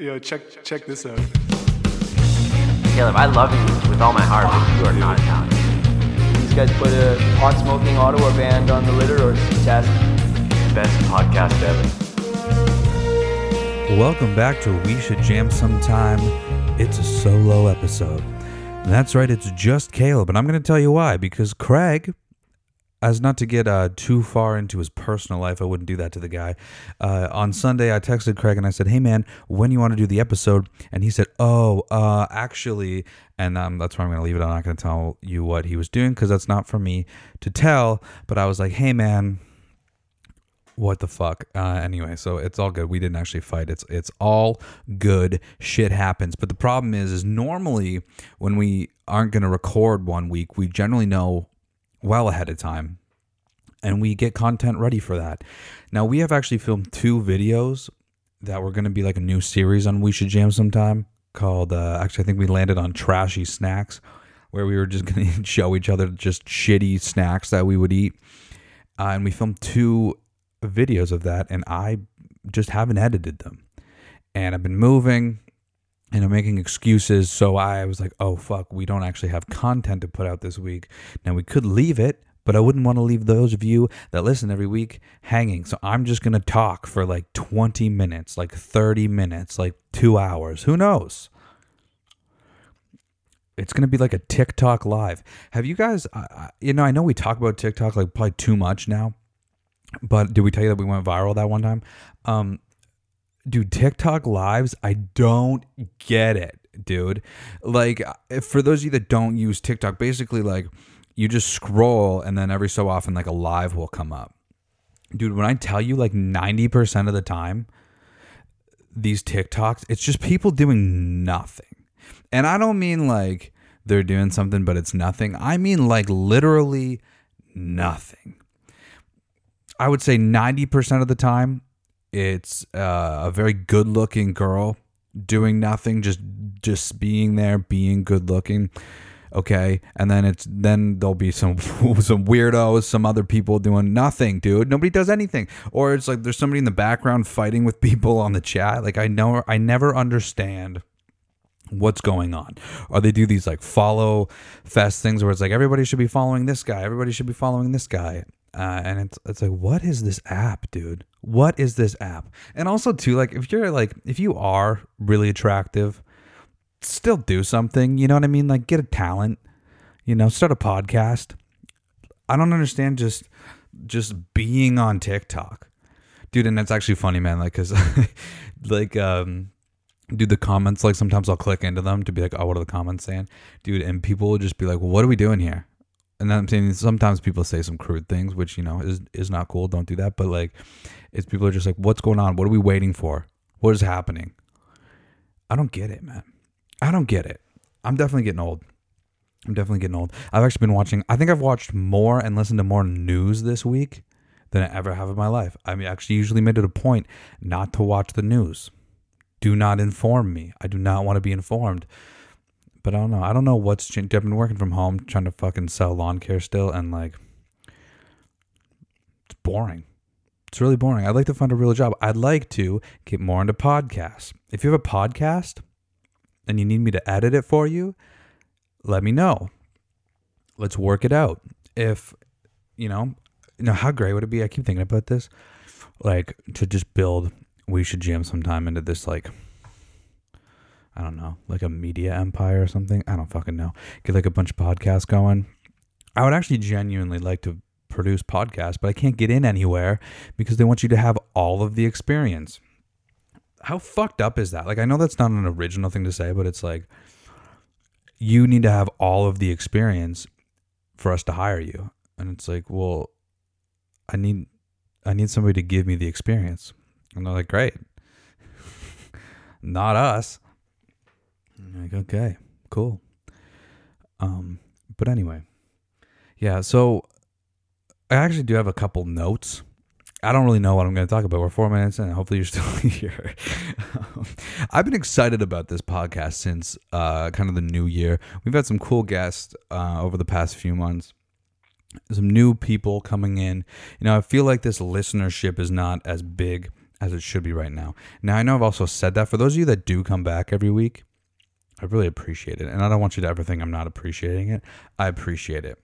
Yo, check check this out. Caleb, I love you with all my heart, but you are not Italian. These guys put a pot smoking Ottawa band on the litter or test. Best podcast ever. Welcome back to We Should Jam Sometime. It's a solo episode. And that's right, it's just Caleb. And I'm going to tell you why. Because Craig, as not to get uh, too far into his personal life, I wouldn't do that to the guy. Uh, on Sunday, I texted Craig and I said, Hey man, when you want to do the episode? And he said, Oh, uh, actually, and um, that's where I'm going to leave it. I'm not going to tell you what he was doing because that's not for me to tell. But I was like, Hey man, what the fuck uh, anyway so it's all good we didn't actually fight it's it's all good shit happens but the problem is is normally when we aren't going to record one week we generally know well ahead of time and we get content ready for that now we have actually filmed two videos that were going to be like a new series on we should jam sometime called uh, actually i think we landed on trashy snacks where we were just going to show each other just shitty snacks that we would eat uh, and we filmed two videos of that and I just haven't edited them. And I've been moving and I'm making excuses. So I was like, oh, fuck, we don't actually have content to put out this week. Now we could leave it, but I wouldn't want to leave those of you that listen every week hanging. So I'm just going to talk for like 20 minutes, like 30 minutes, like two hours. Who knows? It's going to be like a TikTok live. Have you guys, uh, you know, I know we talk about TikTok like probably too much now but did we tell you that we went viral that one time? Um, dude, TikTok lives, I don't get it, dude. Like, uh, for those of you that don't use TikTok, basically, like, you just scroll and then every so often, like, a live will come up. Dude, when I tell you, like, 90% of the time, these TikToks, it's just people doing nothing. And I don't mean like they're doing something, but it's nothing. I mean, like, literally nothing I would say 90% of the time, it's uh, a very good looking girl doing nothing, just just being there, being good looking. Okay, and then it's then there'll be some some weirdos, some other people doing nothing, dude. Nobody does anything, or it's like there's somebody in the background fighting with people on the chat. Like I know, I never understand what's going on or they do these like follow fest things where it's like everybody should be following this guy everybody should be following this guy uh, and it's it's like what is this app dude? What is this app? And also too like if you're like if you are really attractive still do something you know what i mean? Like get a talent you know start a podcast. I don't understand just just being on tiktok. Dude and it's actually funny man like because like um dude the comments like sometimes i'll click into them to be like oh what are the comments saying? Dude and people will just be like well, what are we doing here and I'm saying sometimes people say some crude things, which you know is is not cool. Don't do that. But like, it's people are just like, what's going on? What are we waiting for? What is happening? I don't get it, man. I don't get it. I'm definitely getting old. I'm definitely getting old. I've actually been watching. I think I've watched more and listened to more news this week than I ever have in my life. I actually usually made it a point not to watch the news. Do not inform me. I do not want to be informed but I don't know. I don't know what's changed. I've been working from home trying to fucking sell lawn care still, and like, it's boring. It's really boring. I'd like to find a real job. I'd like to get more into podcasts. If you have a podcast and you need me to edit it for you, let me know. Let's work it out. If, you know, you know, how great would it be? I keep thinking about this. Like, to just build, we should jam sometime into this, like, I don't know, like a media empire or something. I don't fucking know. Get like a bunch of podcasts going. I would actually genuinely like to produce podcasts, but I can't get in anywhere because they want you to have all of the experience. How fucked up is that? Like, I know that's not an original thing to say, but it's like you need to have all of the experience for us to hire you. And it's like, well, I need I need somebody to give me the experience. And they're like, great. not us. Like, okay, cool. Um, but anyway, yeah. So I actually do have a couple notes. I don't really know what I'm going to talk about. We're four minutes in. Hopefully, you're still here. I've been excited about this podcast since uh, kind of the new year. We've had some cool guests uh, over the past few months. Some new people coming in. You know, I feel like this listenership is not as big as it should be right now. Now I know I've also said that for those of you that do come back every week, I really appreciate it. And I don't want you to ever think I'm not appreciating it. I appreciate it.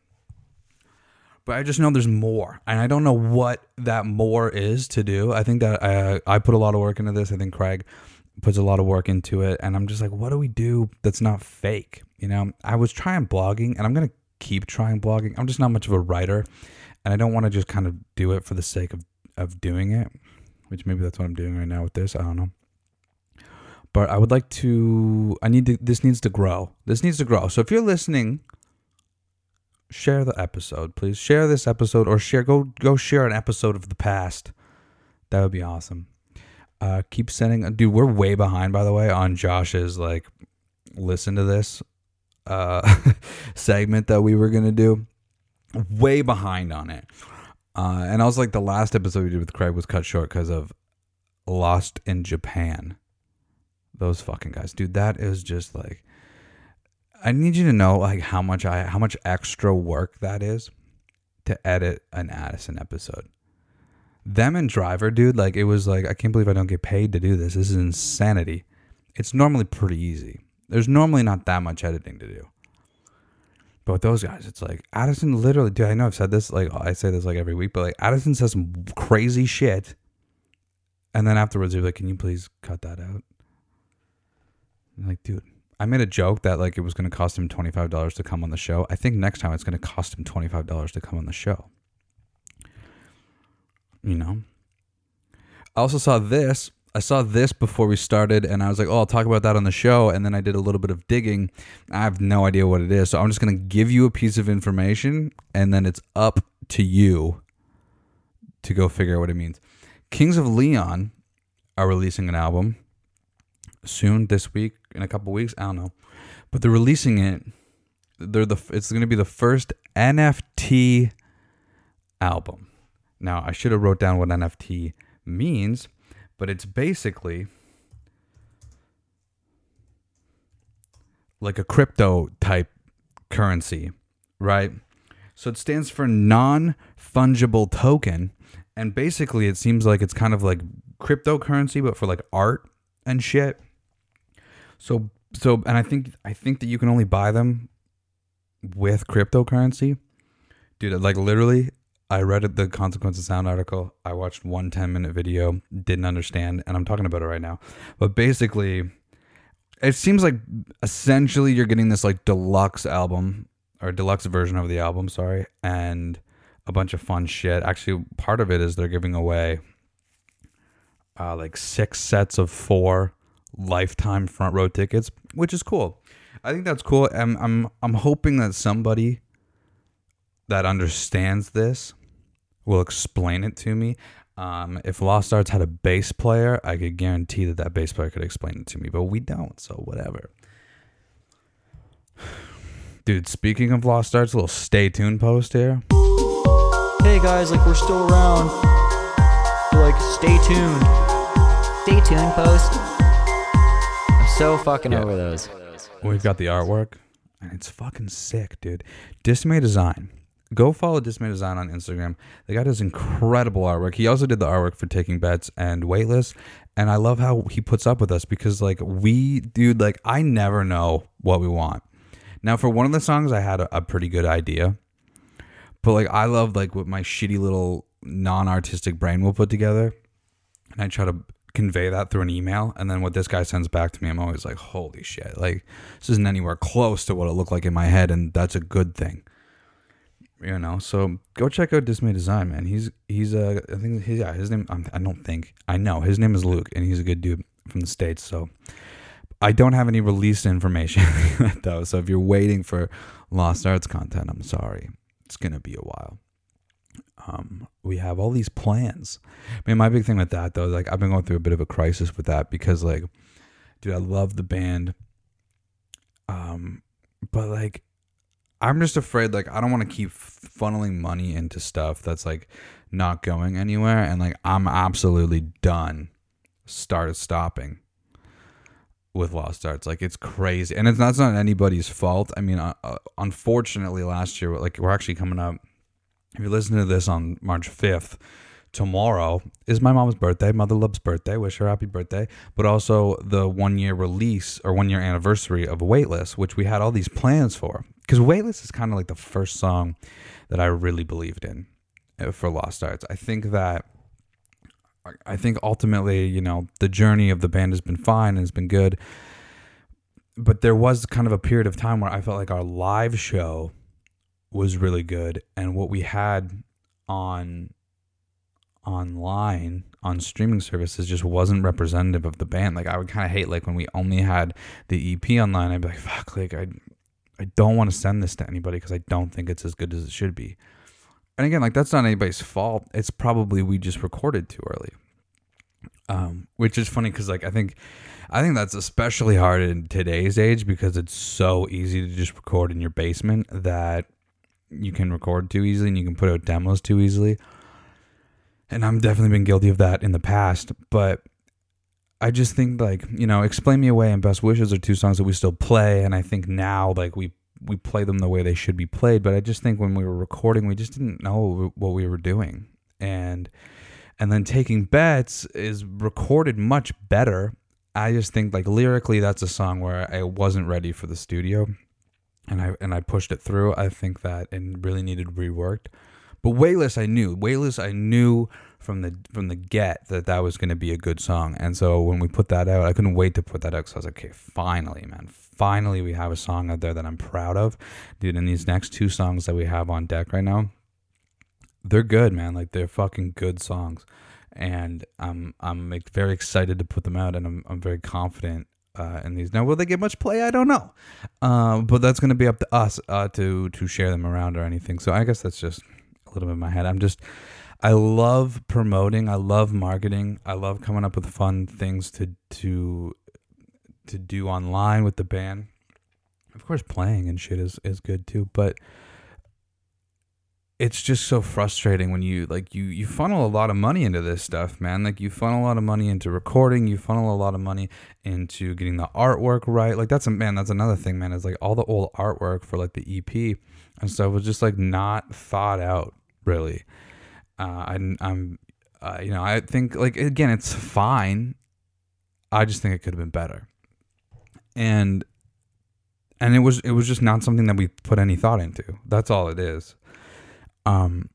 But I just know there's more. And I don't know what that more is to do. I think that I, I put a lot of work into this. I think Craig puts a lot of work into it. And I'm just like, what do we do that's not fake? You know, I was trying blogging and I'm going to keep trying blogging. I'm just not much of a writer. And I don't want to just kind of do it for the sake of, of doing it, which maybe that's what I'm doing right now with this. I don't know but I would like to. I need to. This needs to grow. This needs to grow. So if you're listening, share the episode, please. Share this episode, or share. Go go share an episode of the past. That would be awesome. Uh, keep sending, dude. We're way behind, by the way, on Josh's like. Listen to this uh, segment that we were gonna do. Way behind on it. Uh, and I was like, the last episode we did with Craig was cut short because of Lost in Japan those fucking guys. Dude that is just like i need you to know like how much i how much extra work that is to edit an addison episode. Them and driver dude like it was like i can't believe i don't get paid to do this. This is insanity. It's normally pretty easy. There's normally not that much editing to do. But with those guys it's like addison literally dude i know i've said this like i say this like every week but like addison says some crazy shit. And then afterwards you're like can you please cut that out like, dude, I made a joke that like it was going to cost him twenty five dollars to come on the show. I think next time it's going to cost him twenty five dollars to come on the show. You know. I also saw this. I saw this before we started, and I was like, "Oh, I'll talk about that on the show." And then I did a little bit of digging. I have no idea what it is, so I'm just going to give you a piece of information, and then it's up to you to go figure out what it means. Kings of Leon are releasing an album soon this week in a couple weeks. I don't know, but they're releasing it. They're the it's going to be the first NFT album. Now I should have wrote down what NFT means, but it's basically like a crypto type currency, right? So it stands for non fungible token. And basically, it seems like it's kind of like cryptocurrency, but for like art and shit. So so and I think I think that you can only buy them with cryptocurrency. Dude, like literally I read the consequence of sound article. I watched one 10 minute video, didn't understand, and I'm talking about it right now. But basically, it seems like essentially you're getting this like deluxe album or deluxe version of the album, sorry, and a bunch of fun shit. Actually, part of it is they're giving away uh, like six sets of four lifetime front row tickets, which is cool. I think that's cool. I'm I'm I'm hoping that somebody that understands this will explain it to me. Um, if Lost Arts had a bass player, I could guarantee that that bass player could explain it to me, but we don't, so whatever. Dude, speaking of Lost Arts, a little stay tuned post here. Hey guys, like we're still around. Like, stay tuned. Stay tuned, post. So fucking Yeah. over those. We've got the artwork, and it's fucking sick, dude. Dismay Design. Go follow Dismay Design on Instagram. The guy does incredible artwork. He also did the artwork for Taking Bets and Waitlist, and I love how he puts up with us because, like, we, dude, like, I never know what we want. Now, for one of the songs, I had a, a pretty good idea, but like, I love like what my shitty little non-artistic brain will put together, and I try to convey that through an email and then what this guy sends back to me i'm always like holy shit like this isn't anywhere close to what it looked like in my head and that's a good thing. You know so go check out dismay design man. He's he's uh i think his yeah his name I'm, i don't think i know his name is luke and he's a good dude from the states so i don't have any released information though so if you're waiting for lost arts content i'm sorry. It's gonna be a while um, we have all these plans. I mean, my big thing with that though, like I've been going through a bit of a crisis with that because, like, dude, I love the band, um, but like, I'm just afraid, like, I don't want to keep funneling money into stuff that's like not going anywhere, and like, I'm absolutely done. Started stopping with Lost Arts. Like it's crazy, and it's that's not anybody's fault. I mean, uh, uh, unfortunately, last year, like we're actually coming up if you listen to this on March 5th, tomorrow is my mom's birthday, Mother Love's birthday. Wish her happy birthday. But also the one year release or one year anniversary of Weightless, which we had all these plans for. Because Weightless is kind of like the first song that I really believed in uh, for Lost Arts. I think that. I think ultimately, you know, the journey of the band has been fine and has been good. But there was kind of a period of time where I felt like our live show was really good and what we had on online on streaming services just wasn't representative of the band. Like I would kind of hate like when we only had the EP online. I'd be like, fuck, like I, I don't want to send this to anybody because I don't think it's as good as it should be. And again, like that's not anybody's fault. It's probably we just recorded too early. Um, which is funny because like I think, I think that's especially hard in today's age because it's so easy to just record in your basement that you can record too easily and you can put out demos too easily and I'm definitely been guilty of that in the past. But I just think like you know, "Explain Me Away" and "Best Wishes" are two songs that we still play, and I think now like we we play them the way they should be played. But I just think when we were recording, we just didn't know what we were doing, and and then taking bets is recorded much better. I just think like lyrically, that's a song where I wasn't ready for the studio, and I and I pushed it through. I think that and really needed reworked. But Weightless, I knew. Weightless, I knew from the from the get that that was going to be a good song. And so when we put that out, I couldn't wait to put that out. So I was like, okay, finally, man, finally we have a song out there that I'm proud of, dude. And these next two songs that we have on deck right now, they're good, man. Like they're fucking good songs, and I'm I'm very excited to put them out, and I'm I'm very confident uh, in these. Now, will they get much play? I don't know, uh, but that's going to be up to us uh, to to share them around or anything. So I guess that's just a little bit in my head. I'm just, I love promoting. I love marketing. I love coming up with fun things to to to do online with the band. Of course, playing and shit is is good too, but it's just so frustrating when you like you you funnel a lot of money into this stuff man like you funnel a lot of money into recording you funnel a lot of money into getting the artwork right like that's a man that's another thing man is like all the old artwork for like the ep and stuff was just like not thought out really. Uh, I, I'm, uh, you know, I think like again, it's fine. I just think it could have been better, and and it was it was just not something that we put any thought into. That's all it is. Um,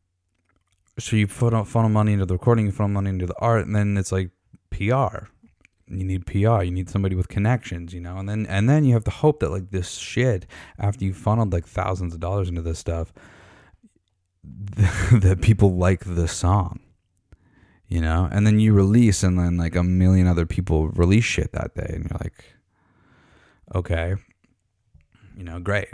so you put funnel money into the recording, you funnel money into the art, and then it's like PR. You need PR. You need somebody with connections, you know, and then and then you have to hope that like this shit after you funneled like thousands of dollars into this stuff that people like the song you know and then you release and then like a million other people release shit that day and you're like okay you know great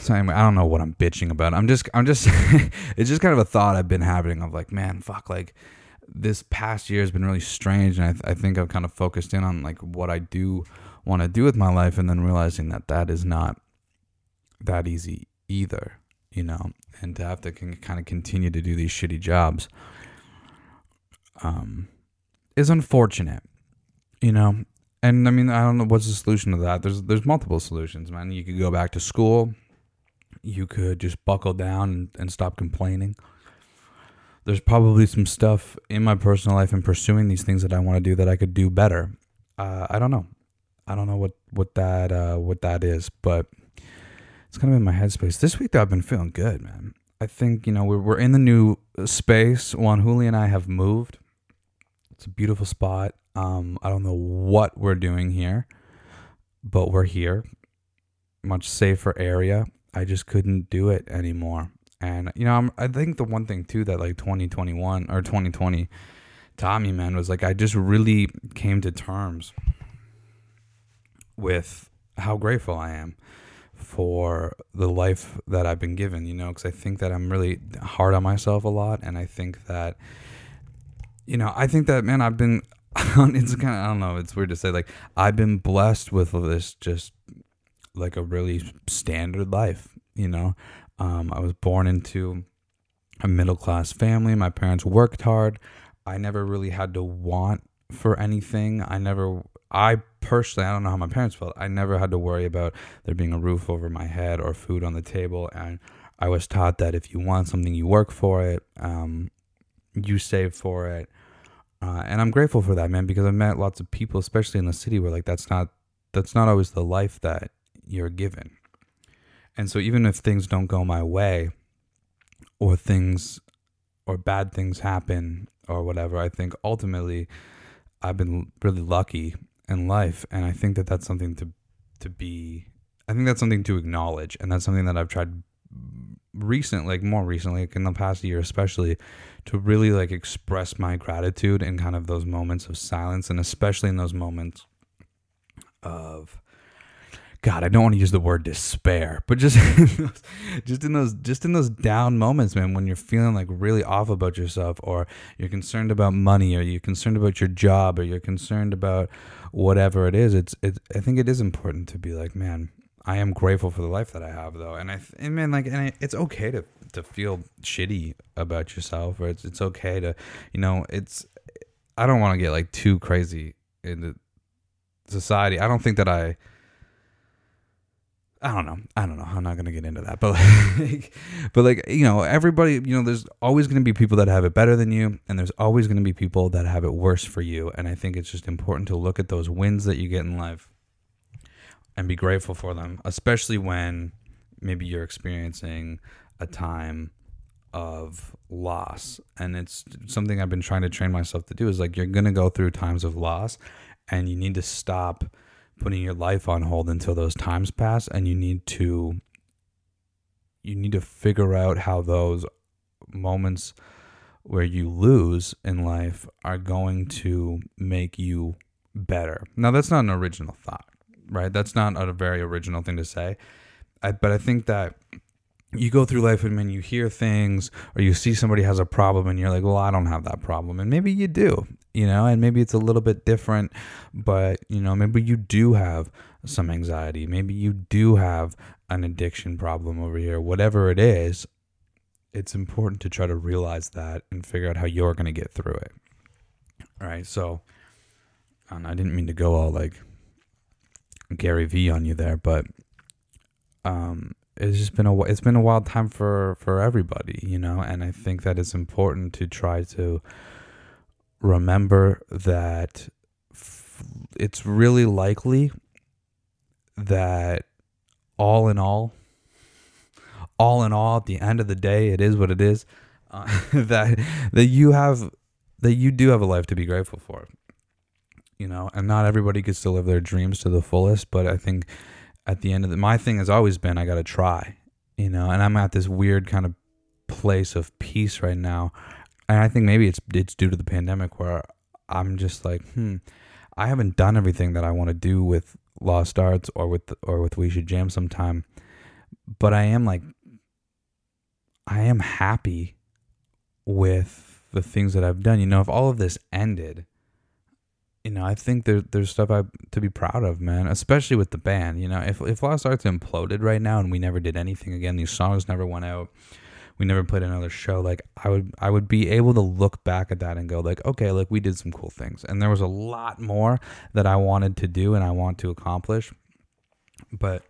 so anyway i don't know what i'm bitching about i'm just i'm just it's just kind of a thought i've been having of like man fuck like this past year has been really strange and i, th- I think i've kind of focused in on like what i do want to do with my life and then realizing that that is not that easy either, you know, and to have to kind of continue to do these shitty jobs um, is unfortunate, you know. And I mean, I don't know what's the solution to that. There's there's multiple solutions, man. You could go back to school. You could just buckle down and, and stop complaining. There's probably some stuff in my personal life and pursuing these things that I want to do that I could do better. Uh, I don't know. I don't know what what that uh, what that is, but it's kind of in my headspace. This week, though, I've been feeling good, man. I think, you know, we're, we're in the new space. Juan Juli and I have moved. It's a beautiful spot. Um, I don't know what we're doing here, but we're here. Much safer area. I just couldn't do it anymore. And, you know, I'm, I think the one thing, too, that like 2021 or 2020 taught me, man, was like I just really came to terms with how grateful I am for the life that I've been given, you know, because I think that I'm really hard on myself a lot. And I think that, you know, I think that, man, I've been, it's kind of, I don't know, it's weird to say, like, I've been blessed with this just like a really standard life, you know. Um, I was born into a middle class family. My parents worked hard. I never really had to want for anything. I never I personally, I don't know how my parents felt. I never had to worry about there being a roof over my head or food on the table, and I was taught that if you want something, you work for it, um, you save for it. Uh, and I'm grateful for that, man, because I've met lots of people, especially in the city, where like that's not that's not always the life that you're given. And so even if things don't go my way, or things or bad things happen or whatever, I think ultimately I've been really lucky in life, and I think that that's something to to be. I think that's something to acknowledge, and that's something that I've tried recent, like more recently, like in the past year especially, to really like express my gratitude in kind of those moments of silence, and especially in those moments of God, I don't want to use the word despair, but just just in those just in those down moments, man, when you're feeling like really off about yourself, or you're concerned about money, or you're concerned about your job, or you're concerned about whatever it is. It's it. I think it is important to be like, man, I am grateful for the life that I have, though, and I and man, like, and it's okay to to feel shitty about yourself, or it's it's okay to, you know, it's. I don't want to get like too crazy into society. I don't think that I I don't know. I don't know. I'm not gonna get into that, but like, but like you know, everybody, you know, there's always gonna be people that have it better than you, and there's always gonna be people that have it worse for you. And I think it's just important to look at those wins that you get in life and be grateful for them, especially when maybe you're experiencing a time of loss. And it's something I've been trying to train myself to do is like you're gonna go through times of loss, and you need to stop putting your life on hold until those times pass and you need to you need to figure out how those moments where you lose in life are going to make you better. Now that's not an original thought, right? That's not a very original thing to say. I, but I think that you go through life and when you hear things or you see somebody has a problem and you're like, well, I don't have that problem. And maybe you do, you know, and maybe it's a little bit different, but, you know, maybe you do have some anxiety. Maybe you do have an addiction problem over here. Whatever it is, it's important to try to realize that and figure out how you're going to get through it. All right. So, and I didn't mean to go all like Gary Vee on you there, but, um, it's just been a it's been a wild time for for everybody, you know, and I think that it's important to try to remember that f- it's really likely that all in all all in all at the end of the day it is what it is uh, that that you have that you do have a life to be grateful for you know and not everybody gets to live their dreams to the fullest but i think at the end of the my thing has always been I got to try, you know, and I'm at this weird kind of place of peace right now. And I think maybe it's it's due to the pandemic where I'm just like, hmm, I haven't done everything that I want to do with Lost Arts or with or with We Should Jam sometime, but I am like I am happy with the things that I've done. You know, if all of this ended, you know, I think there, there's stuff I to be proud of, man. Especially with the band. You know, if if Lost Arts imploded right now and we never did anything again, these songs never went out, we never played another show. Like I would I would be able to look back at that and go like, okay, like we did some cool things, and there was a lot more that I wanted to do and I want to accomplish, but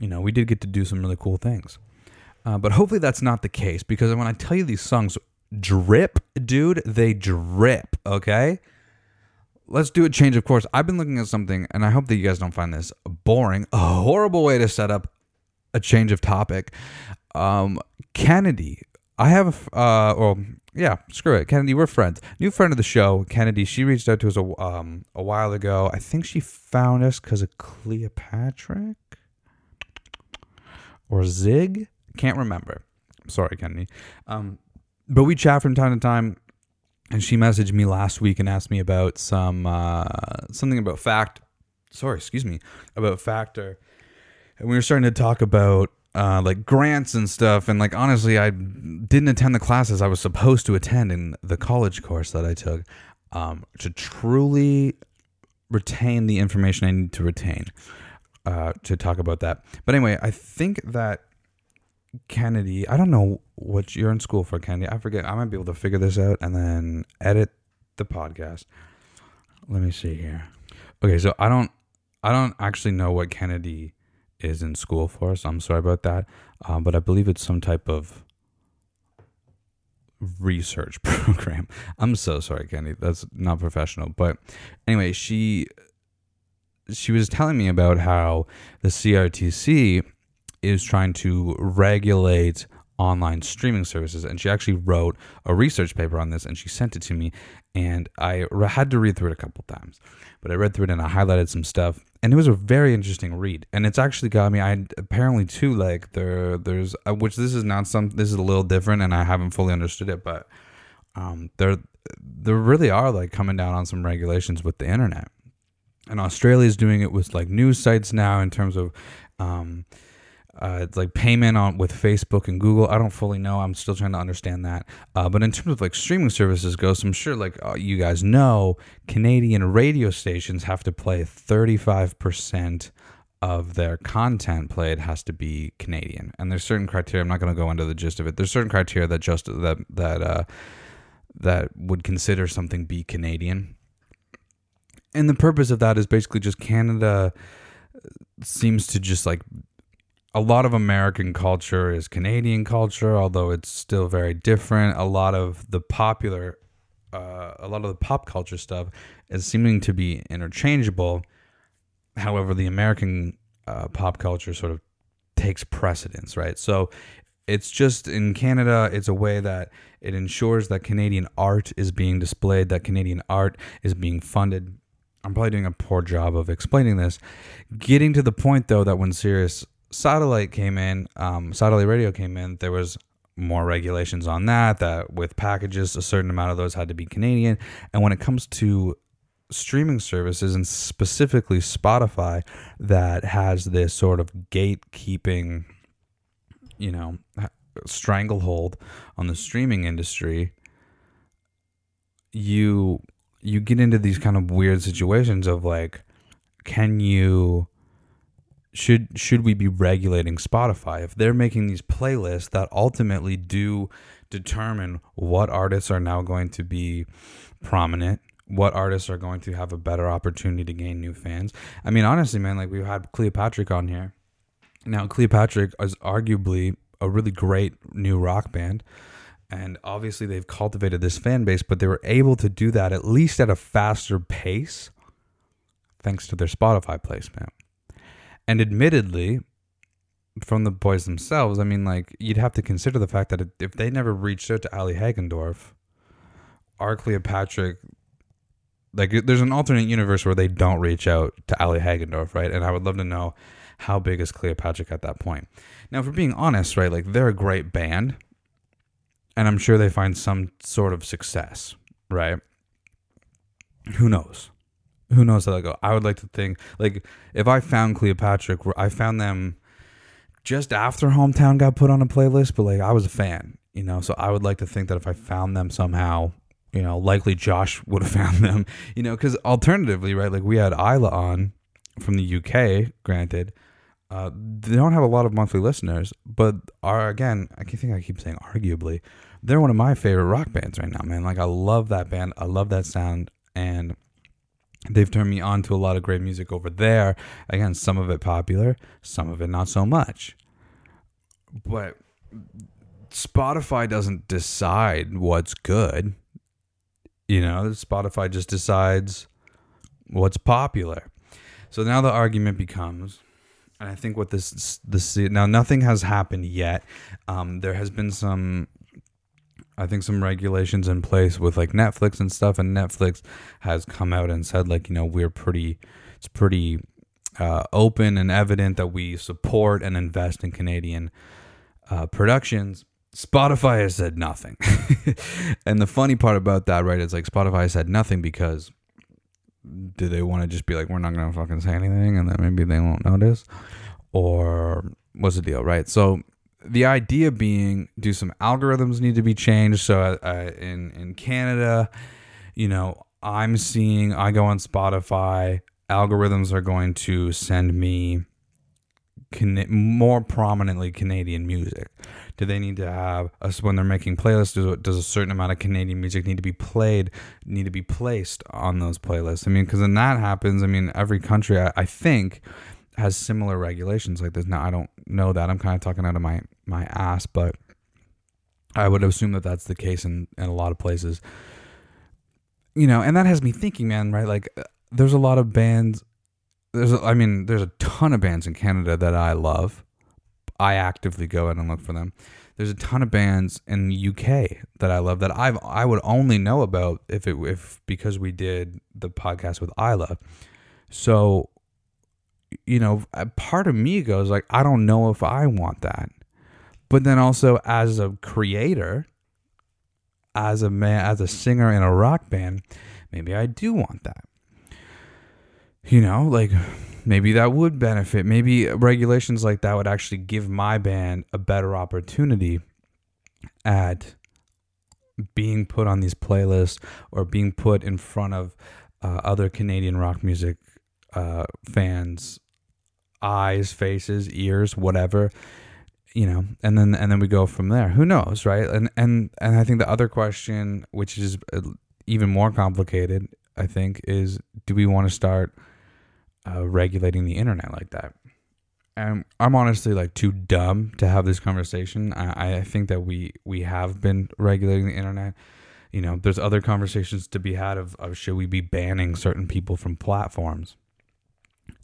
you know, we did get to do some really cool things. Uh, but hopefully that's not the case because when I tell you these songs drip, dude, they drip. Okay let's do a change of course. I've been looking at something, and I hope that you guys don't find this boring. A horrible way to set up a change of topic. Um, Kennedy. I have, uh, well, yeah, screw it. Kennedy, we're friends. New friend of the show, Kennedy. She reached out to us a, um, a while ago. I think she found us because of Cleopatra or Zig. Can't remember. Sorry, Kennedy. Um, but we chat from time to time and she messaged me last week and asked me about some uh, something about fact. Sorry, excuse me, about factor, and we were starting to talk about uh, like grants and stuff. And like honestly, I didn't attend the classes I was supposed to attend in the college course that I took um, to truly retain the information I need to retain uh, to talk about that. But anyway, I think that Kennedy, I don't know what you're in school for, Kennedy. I forget. I might be able to figure this out and then edit the podcast. Let me see here. Okay, so I don't I don't actually know what Kennedy is in school for. So I'm sorry about that. Um, but I believe it's some type of research program. I'm so sorry, Kennedy. That's not professional. But anyway, she she was telling me about how the CRTC is trying to regulate online streaming services. And she actually wrote a research paper on this and she sent it to me. And I had to read through it a couple times but I read through it and I highlighted some stuff. And it was a very interesting read. And it's actually got me I apparently too like there there's uh, which this is not some this is a little different and I haven't fully understood it but um there there really are like coming down on some regulations with the internet. And Australia is doing it with like news sites now in terms of um uh, it's like payment on with Facebook and Google. I don't fully know. I'm still trying to understand that. Uh, but in terms of like streaming services goes, I'm sure like uh, you guys know, Canadian radio stations have to play 35 percent of their content played has to be Canadian, and there's certain criteria. I'm not going to go into the gist of it. There's certain criteria that just that that uh, that would consider something be Canadian, and the purpose of that is basically just Canada seems to just like a lot of American culture is Canadian culture, although it's still very different. A lot of the popular, uh, a lot of the pop culture stuff is seeming to be interchangeable. However, the American uh, pop culture sort of takes precedence, right? So it's just in Canada, it's a way that it ensures that Canadian art is being displayed, that Canadian art is being funded. I'm probably doing a poor job of explaining this. Getting to the point, though, that when Sirius satellite came in, um, satellite radio came in, there was more regulations on that. That with packages, a certain amount of those had to be Canadian. And when it comes to streaming services and specifically Spotify, that has this sort of gatekeeping, you know, stranglehold on the streaming industry, you you get into these kind of weird situations of like, can you should should we be regulating Spotify? If they're making these playlists that ultimately do determine what artists are now going to be prominent what artists are going to have a better opportunity to gain new fans. I mean honestly man like we've had cleopatra on here. Now cleopatra is arguably a really great new rock band and obviously they've cultivated this fan base but they were able to do that at least at a faster pace thanks to their spotify placement and admittedly, from the boys themselves, I mean, like, you'd have to consider the fact that if they never reached out to Ali Hagendorf, our Cleopatra, like, there's an alternate universe where they don't reach out to Ali Hagendorf, right? And I would love to know how big is Cleopatra at that point. Now, for being honest, right, like, they're a great band, and I'm sure they find some sort of success, right? Who knows? Who knows how that go. I would like to think like if I found Cleopatra, I found them just after hometown got put on a playlist, but like I was a fan, you know. So I would like to think that if I found them somehow, you know, likely Josh would have found them, you know, because alternatively, right, like we had Isla on from the UK, granted. Uh, they don't have a lot of monthly listeners, but are again, I think I keep saying arguably, they're one of my favorite rock bands right now, man. Like I love that band, I love that sound, and they've turned me on to a lot of great music over there. Again, some of it popular, some of it not so much. But Spotify doesn't decide what's good. You know, Spotify just decides what's popular. So now the argument becomes, and I think what this this now nothing has happened yet. Um, there has been some I think some regulations in place with like Netflix and stuff, and Netflix has come out and said like you know we're pretty, it's pretty uh, open and evident that we support and invest in Canadian uh, productions. Spotify has said nothing, and the funny part about that, right, is like Spotify said nothing because do they want to just be like we're not gonna fucking say anything, and then maybe they won't notice, or what's the deal, right? So the idea being do some algorithms need to be changed so uh, uh, in in Canada you know I'm seeing I go on Spotify algorithms are going to send me can, more prominently Canadian music do they need to have us when they're making playlists does, does a certain amount of Canadian music need to be played need to be placed on those playlists I mean because when that happens I mean every country I, I think has similar regulations like this. Now I don't know that. I'm kind of talking out of my my ass, but I would assume that that's the case in in a lot of places. You know, and that has me thinking, man. Right, like uh, there's a lot of bands. There's, a, I mean, there's a ton of bands in Canada that I love. I actively go out and look for them. There's a ton of bands in the UK that I love that I've I would only know about if it if because we did the podcast with Isla. So, you know, part of me goes like, I don't know if I want that. But then also as a creator, as a man, as a singer in a rock band, maybe I do want that. You know, like maybe that would benefit. Maybe regulations like that would actually give my band a better opportunity at being put on these playlists or being put in front of uh, other Canadian rock music uh, fans' eyes, faces, ears, whatever, you know, and then and then we go from there. Who knows, right? And and and I think the other question, which is uh, even more complicated, I think, is do we want to start uh, regulating the internet like that? And I'm honestly like too dumb to have this conversation. I, I think that we we have been regulating the internet. You know, there's other conversations to be had of, of should we be banning certain people from platforms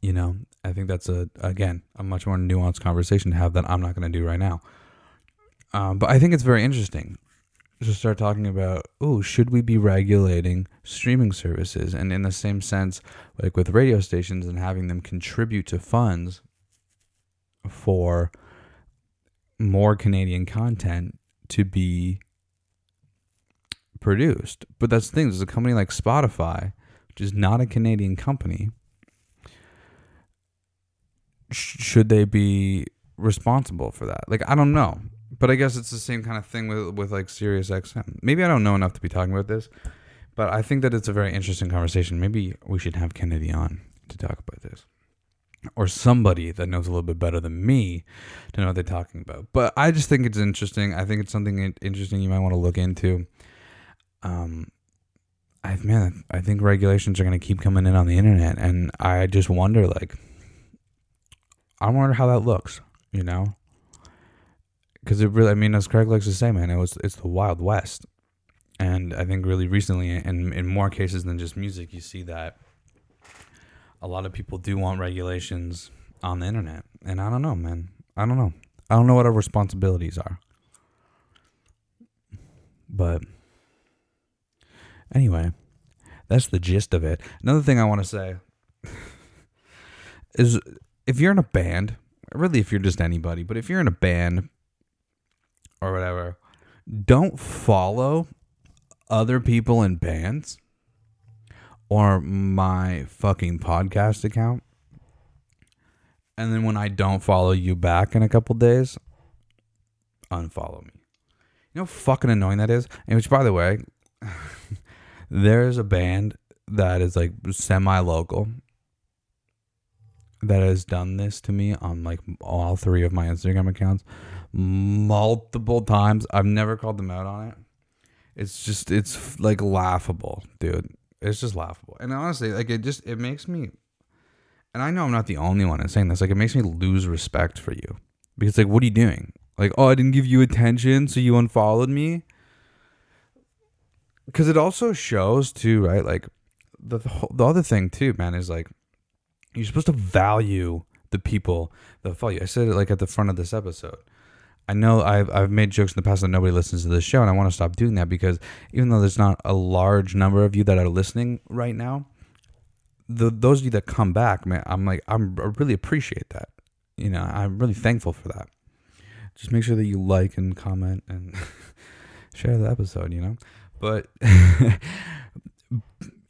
you know i think that's a again a much more nuanced conversation to have that i'm not going to do right now. Um, but i think it's very interesting to start talking about oh should we be regulating streaming services? And in the same sense like with radio stations and having them contribute to funds for more canadian content to be produced. But that's the thing there's a company like spotify which is not a canadian company sh- should they be responsible for that? Like, I don't know, but I guess it's the same kind of thing with with like Sirius XM. Maybe I don't know enough to be talking about this, but I think that it's a very interesting conversation. Maybe we should have Kennedy on to talk about this, or somebody that knows a little bit better than me to know what they're talking about. But I just think it's interesting. I think it's something interesting you might want to look into. Um, I man, I think regulations are going to keep coming in on the internet, and I just wonder like I wonder how that looks, you know? Because it really, I mean, as Craig likes to say, man, it was it's the Wild West, and I think really recently, in in more cases than just music, you see that a lot of people do want regulations on the internet, and I don't know, man. I don't know. I don't know what our responsibilities are, but anyway, that's the gist of it. Another thing I want to say is if you're in a band, really if you're just anybody, but if you're in a band or whatever, don't follow other people in bands or my fucking podcast account. And then when I don't follow you back in a couple days, unfollow me. You know how fucking annoying that is? And which by the way, there's a band that is like semi local that has done this to me on like all three of my Instagram accounts multiple times. I've never called them out on it. It's just it's like laughable, dude. It's just laughable. And honestly, like it just it makes me and I know I'm not the only one in saying this, like it makes me lose respect for you. Because like what are you doing? Like, oh, I didn't give you attention, so you unfollowed me? Cuz it also shows too, right? Like the the, the other thing too, man, is like you're supposed to value the people that follow you. I said it like at the front of this episode. I know I've I've made jokes in the past that nobody listens to this show, and I want to stop doing that because even though there's not a large number of you that are listening right now, the those of you that come back, man, I'm like I'm I really appreciate that. You know, I'm really thankful for that. Just make sure that you like and comment and share the episode. You know, but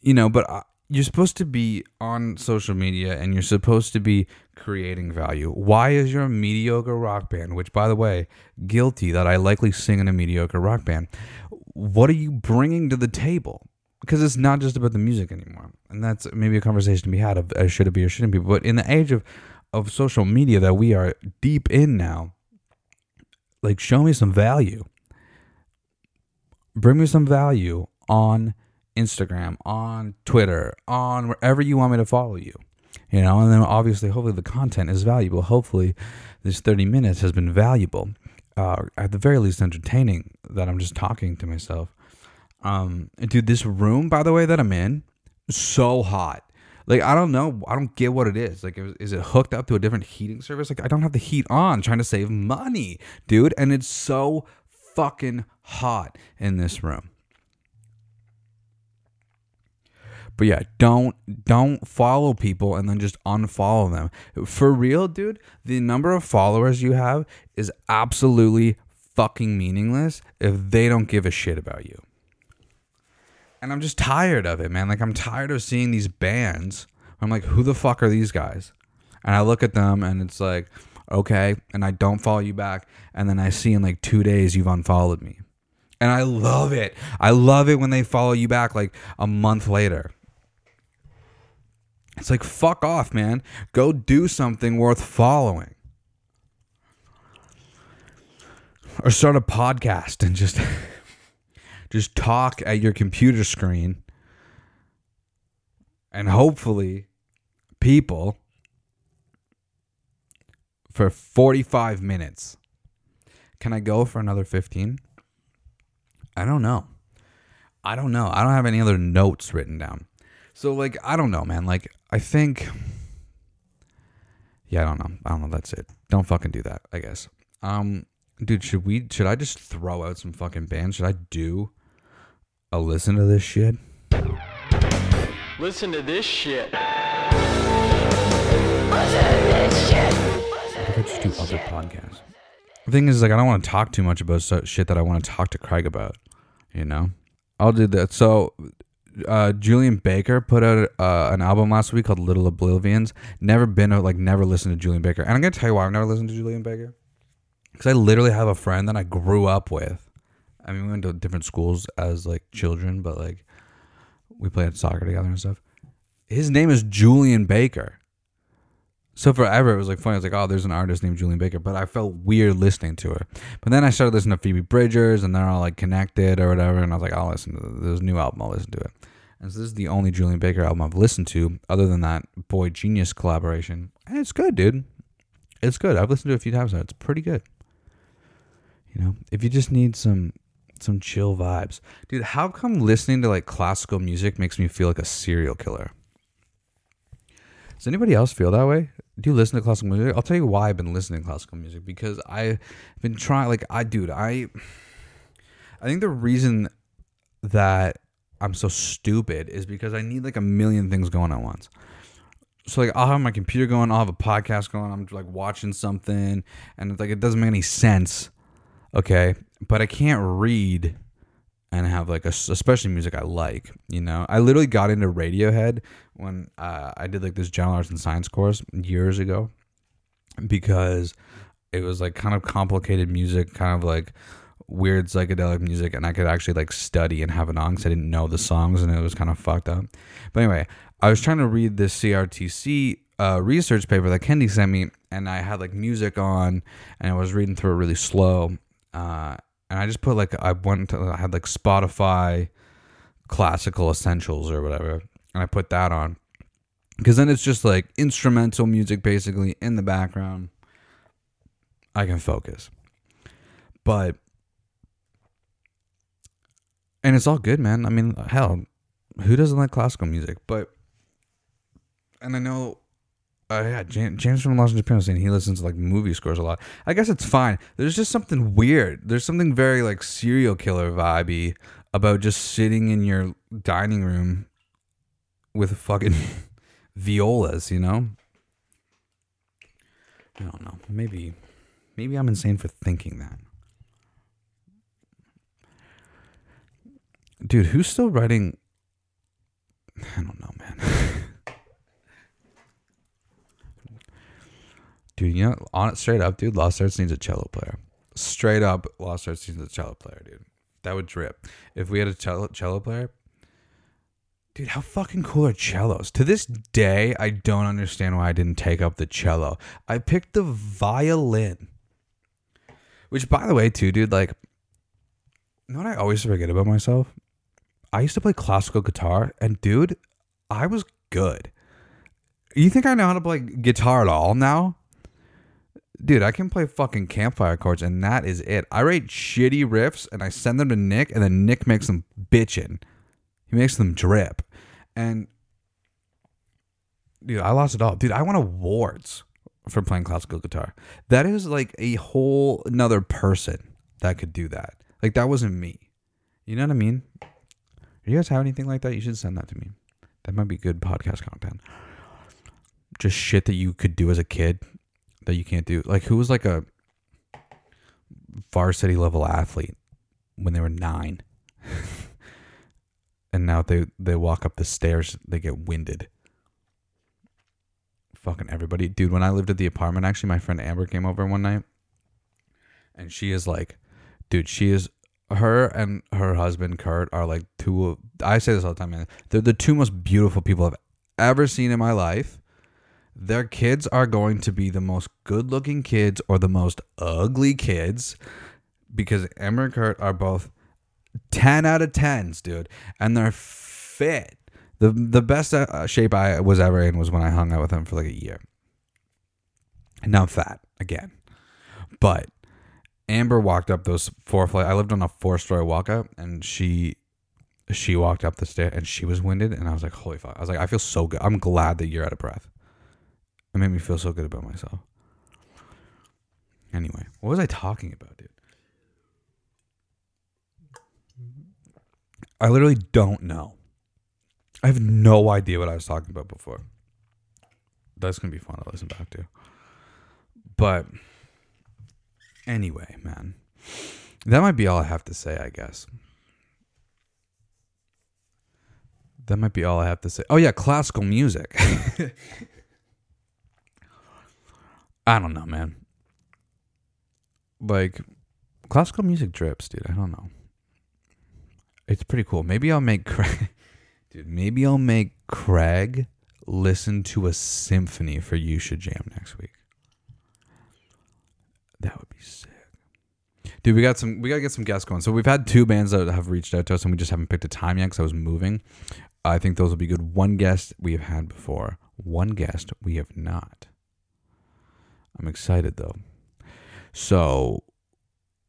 you know, but I, you're supposed to be on social media and you're supposed to be creating value. Why is your mediocre rock band, which by the way, guilty that I likely sing in a mediocre rock band, what are you bringing to the table? Because it's not just about the music anymore. And that's maybe a conversation to be had of uh, should it be or shouldn't be. But in the age of, of social media that we are deep in now, like show me some value. Bring me some value on Instagram, on Twitter, on wherever you want me to follow you. You know, and then obviously, hopefully, the content is valuable. Hopefully, this 30 minutes has been valuable, uh, at the very least, entertaining. That I'm just talking to myself. Um, dude, this room, by the way, that I'm in, so hot. Like I don't know, I don't get what it is. Like, is is it hooked up to a different heating service? Like I don't have the heat on, trying to save money, dude. And it's so fucking hot in this room. But yeah, don't don't follow people and then just unfollow them. For real, dude, the number of followers you have is absolutely fucking meaningless if they don't give a shit about you. And I'm just tired of it, man. Like I'm tired of seeing these bands. I'm like, who the fuck are these guys? And I look at them and it's like, okay, and I don't follow you back, and then I see in like two days you've unfollowed me. And I love it. I love it when they follow you back like a month later. It's like, fuck off, man. Go do something worth following. Or start a podcast and just just talk at your computer screen. And hopefully people for 45 minutes. Can I go for another 15? I don't know. I don't know. I don't have any other notes written down. So like I don't know, man. Like I think Yeah, I don't know. I don't know. That's it. Don't fucking do that, I guess. Um dude, should we should I just throw out some fucking bands? Should I do a listen to this shit? Listen to this shit. What if I could just do other podcasts? The thing is, like, I don't want to talk too much about so- shit that I want to talk to Craig about. You know, I'll do that. So, uh, Julien Baker put out uh, an album last week called Little Oblivions. Never been a, like, never listened to Julien Baker, and I'm gonna tell you why I've never listened to Julien Baker. Because I literally have a friend that I grew up with. I mean, we went to different schools as like children, but like we played soccer together and stuff. His name is Julian Baker. So forever it was like funny. I was like, oh, there's an artist named Julien Baker, but I felt weird listening to her. But then I started listening to Phoebe Bridgers, and they're all like connected or whatever. And I was like, I'll listen to this new album. I'll listen to it. And so this is the only Julien Baker album I've listened to, other than that boygenius collaboration. And it's good, dude. It's good. I've listened to it a few times now. It's pretty good. You know, if you just need some some chill vibes, dude. How come listening to like classical music makes me feel like a serial killer? Does anybody else feel that way? Do you listen to classical music? I'll tell you why I've been listening to classical music because I've been trying. Like I, dude, I, I think the reason that I'm so stupid is because I need like a million things going at once. So like I'll have my computer going, I'll have a podcast going, I'm like watching something, and it's like it doesn't make any sense. Okay, but I can't read and have like a, especially music I like. You know, I literally got into Radiohead when uh, I did like this general arts and science course years ago because it was like kind of complicated music, kind of like weird psychedelic music, and I could actually like study and have it on because I didn't know the songs and it was kind of fucked up. But anyway, I was trying to read this CRTC uh, research paper that Kendi sent me, and I had like music on, and I was reading through it really slow. Uh, and I just put like I went to I had like Spotify classical essentials or whatever, and I put that on because then it's just like instrumental music basically in the background. I can focus, but and it's all good, man. I mean, hell, who doesn't like classical music? But and I know uh, yeah, James, from Lost in Japan saying he listens to like movie scores a lot. I guess it's fine. There's just something weird. There's something very like serial killer vibey about just sitting in your dining room with fucking violas, you know? I don't know. Maybe maybe I'm insane for thinking that. Dude, who's still writing I don't know, man. Dude, you know, on it straight up, dude, Lost Arts needs a cello player. Straight up, Lost Arts needs a cello player, dude. That would drip. If we had a cello, cello player, dude, how fucking cool are cellos? To this day, I don't understand why I didn't take up the cello. I picked the violin. Which, by the way, too, dude, like, you know what I always forget about myself? I used to play classical guitar, and dude, I was good. You think I know how to play guitar at all now? Dude, I can play fucking campfire chords and that is it. I write shitty riffs and I send them to Nick and then Nick makes them bitchin'. He makes them drip. And dude, I lost it all. Dude, I won awards for playing classical guitar. That is like a whole another person that could do that. Like that wasn't me. You know what I mean? Do you guys have anything like that? You should send that to me. That might be good podcast content. Just shit that you could do as a kid that you can't do. Like who was like a varsity level athlete when they were nine, and now they they walk up the stairs, they get winded. Fucking everybody, dude. When I lived at the apartment, actually, my friend Amber came over one night, and she is like, dude, she is her and her husband Kurt are like two. of- I say this all the time, man. They're the two most beautiful people I've ever seen in my life. Their kids are going to be the most good-looking kids or the most ugly kids because Amber and Kurt are both ten out of tens, dude, and they're fit. the The best uh, shape I was ever in was when I hung out with them for like a year. And now I'm fat again, but Amber walked up those four flight. I lived on a four story walkout, and she she walked up the stair and she was winded, and I was like, holy fuck! I was like, I feel so good. I'm glad that you're out of breath. It made me feel so good about myself. Anyway, what was I talking about, dude? I literally don't know. I have no idea what I was talking about before. That's gonna be fun to listen back to. But Anyway, man. That might be all I have to say, I guess. That might be all I have to say. Oh yeah, classical music. I don't know, man. Like classical music drips, dude. I don't know. It's pretty cool. Maybe I'll make Craig Dude, maybe I'll make Craig listen to a symphony for You Should Jam next week. That would be sick. Dude, we got some. We gotta get some guests going. So we've had two bands that have reached out to us, and we just haven't picked a time yet because I was moving. I think those will be good. One guest we have had before. One guest we have not. I'm excited though. So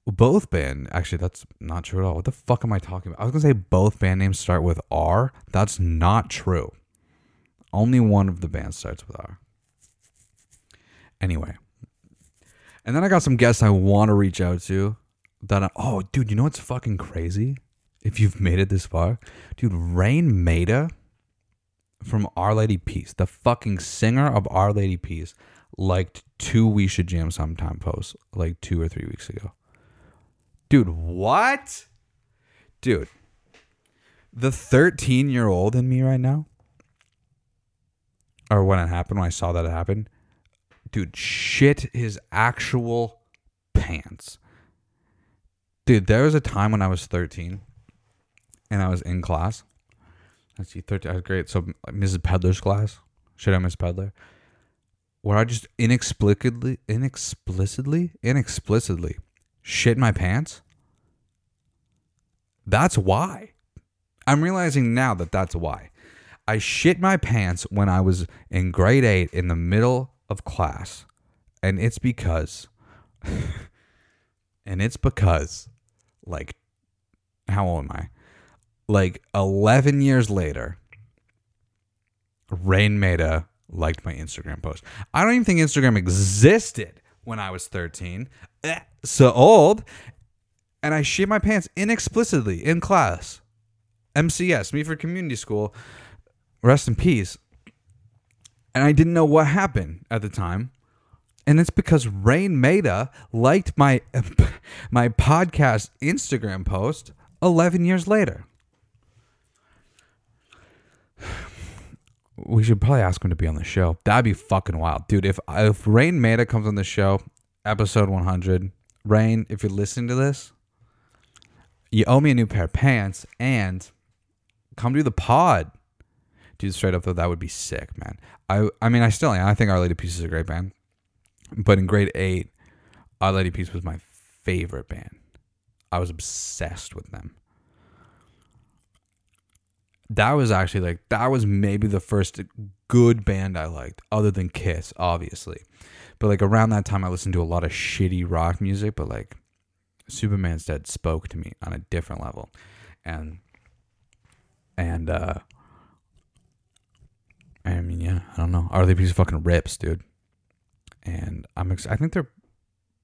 both band actually that's not true at all. What the fuck am I talking about? I was gonna say both band names start with R. That's not true. Only one of the bands starts with R. Anyway. And then I got some guests I want to reach out to. That I, oh, dude, you know what's fucking crazy? If you've made it this far, dude, Raine Maida from Our Lady Peace, the fucking singer of Our Lady Peace, liked two We Should Jam Sometime posts like two or three weeks ago. Dude, what? Dude, the 13 year old in me right now, or when it happened, when I saw that it happened, dude, shit his actual pants. Dude, there was a time when I was 13 and I was in class. Let's see, 13, I was great. So, Mrs. Pedler's class. Should I Miss Pedler? Where I just inexplicably, inexplicitly, inexplicitly shit my pants. That's why. I'm realizing now that that's why. I shit my pants when I was in grade eight in the middle of class. And it's because, and it's because, like, how old am I? Like 11 years later, Raine Maida liked my Instagram post. I don't even think Instagram existed when I was 13. Eh, So old. And I shit my pants inexplicitly in class. MCS, me for community school. Rest in peace. And I didn't know what happened at the time. And it's because Raine Maida liked my my podcast Instagram post 11 years later. We should probably ask him to be on the show. That'd be fucking wild, dude. If if Raine Maida comes on the show, episode 100, Raine, if you're listening to this, you owe me a new pair of pants and come do the pod. Dude, straight up though, that would be sick, man. I I mean, I still am. I think Our Lady Peace is a great band, but in grade eight, Our Lady Peace was my favorite band. I was obsessed with them. That was actually like that was maybe the first good band I liked, other than Kiss, obviously. But like around that time, I listened to a lot of shitty rock music. But like Superman's Dead spoke to me on a different level, and and uh, I mean, yeah, I don't know. Are they piece of fucking rips, dude? And I'm ex- I think they're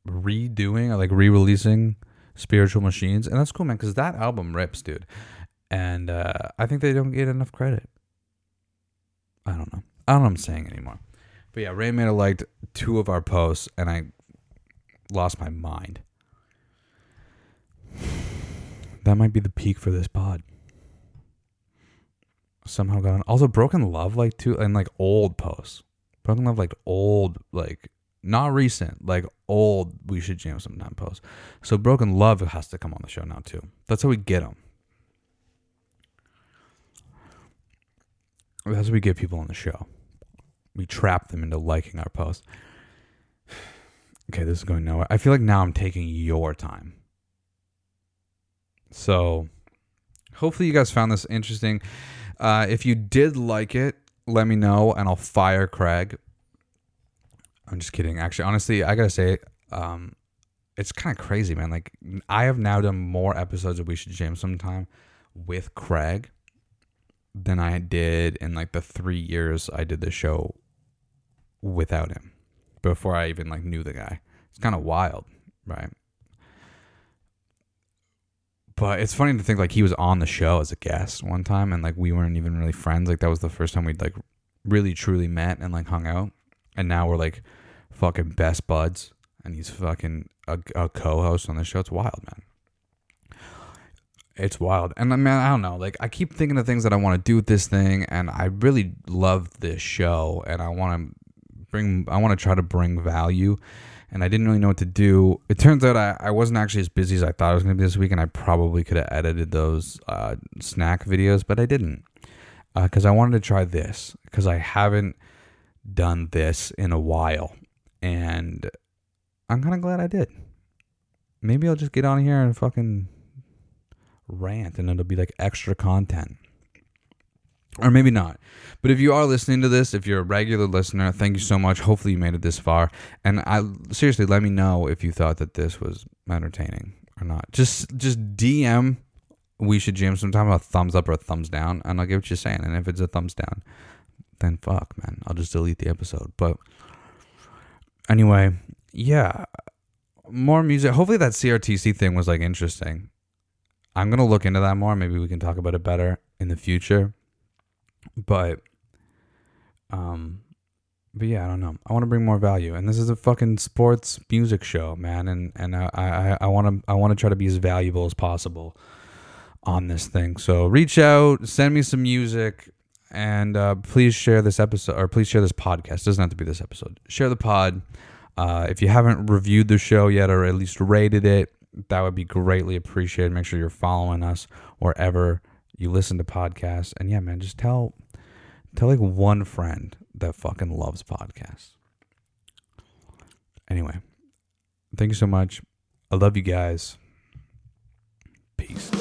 redoing or like re-releasing Spiritual Machines, and that's cool, man. Because that album rips, dude. And uh, I think they don't get enough credit. I don't know. I don't know what I'm saying anymore. But yeah, Ray Raine Maida liked two of our posts, and I lost my mind. That might be the peak for this pod. Somehow got on. Also, Broken Love like two and like old posts. Broken Love like old like not recent like old. We should jam sometime posts. So Broken Love has to come on the show now too. That's how we get them. That's how we get people on the show. We trap them into liking our posts. Okay, this is going nowhere. I feel like now I'm taking your time. So, hopefully, you guys found this interesting. Uh, if you did like it, let me know and I'll fire Craig. I'm just kidding. Actually, honestly, I gotta say, um, it's kind of crazy, man. Like, I have now done more episodes of We Should Jam Sometime with Craig than I did in like the three years I did the show without him before I even like knew the guy. It's kind of wild, right? But it's funny to think like he was on the show as a guest one time and like we weren't even really friends. Like that was the first time we'd like really truly met and like hung out. And now we're like fucking best buds and he's fucking a, a co-host on the show. It's wild, man it's wild. And I mean, I don't know. Like, I keep thinking of things that I want to do with this thing, and I really love this show, and I want to bring, I want to try to bring value. And I didn't really know what to do. It turns out I, I wasn't actually as busy as I thought I was going to be this week, and I probably could have edited those uh, snack videos, but I didn't because uh, I wanted to try this because I haven't done this in a while, and I'm kind of glad I did. Maybe I'll just get on here and fucking rant and it'll be like extra content. Or maybe not. But if you are listening to this, if you're a regular listener, thank you so much. Hopefully you made it this far. And I seriously let me know if you thought that this was entertaining or not. Just just DM we should jam sometime a thumbs up or a thumbs down and I'll get what you're saying. And if it's a thumbs down, then fuck, man. I'll just delete the episode. But anyway, yeah. More music. Hopefully that CRTC thing was like interesting. I'm gonna look into that more. Maybe we can talk about it better in the future. But, um, but yeah, I don't know. I want to bring more value, and this is a fucking sports music show, man. And and I I I want to I want to try to be as valuable as possible on this thing. So reach out, send me some music, and uh, please share this episode or please share this podcast. It doesn't have to be this episode. Share the pod. Uh, if you haven't reviewed the show yet or at least rated it, that would be greatly appreciated. Make sure you're following us wherever you listen to podcasts. And yeah, man, just tell tell like one friend that fucking loves podcasts. Anyway, thank you so much. I love you guys. Peace.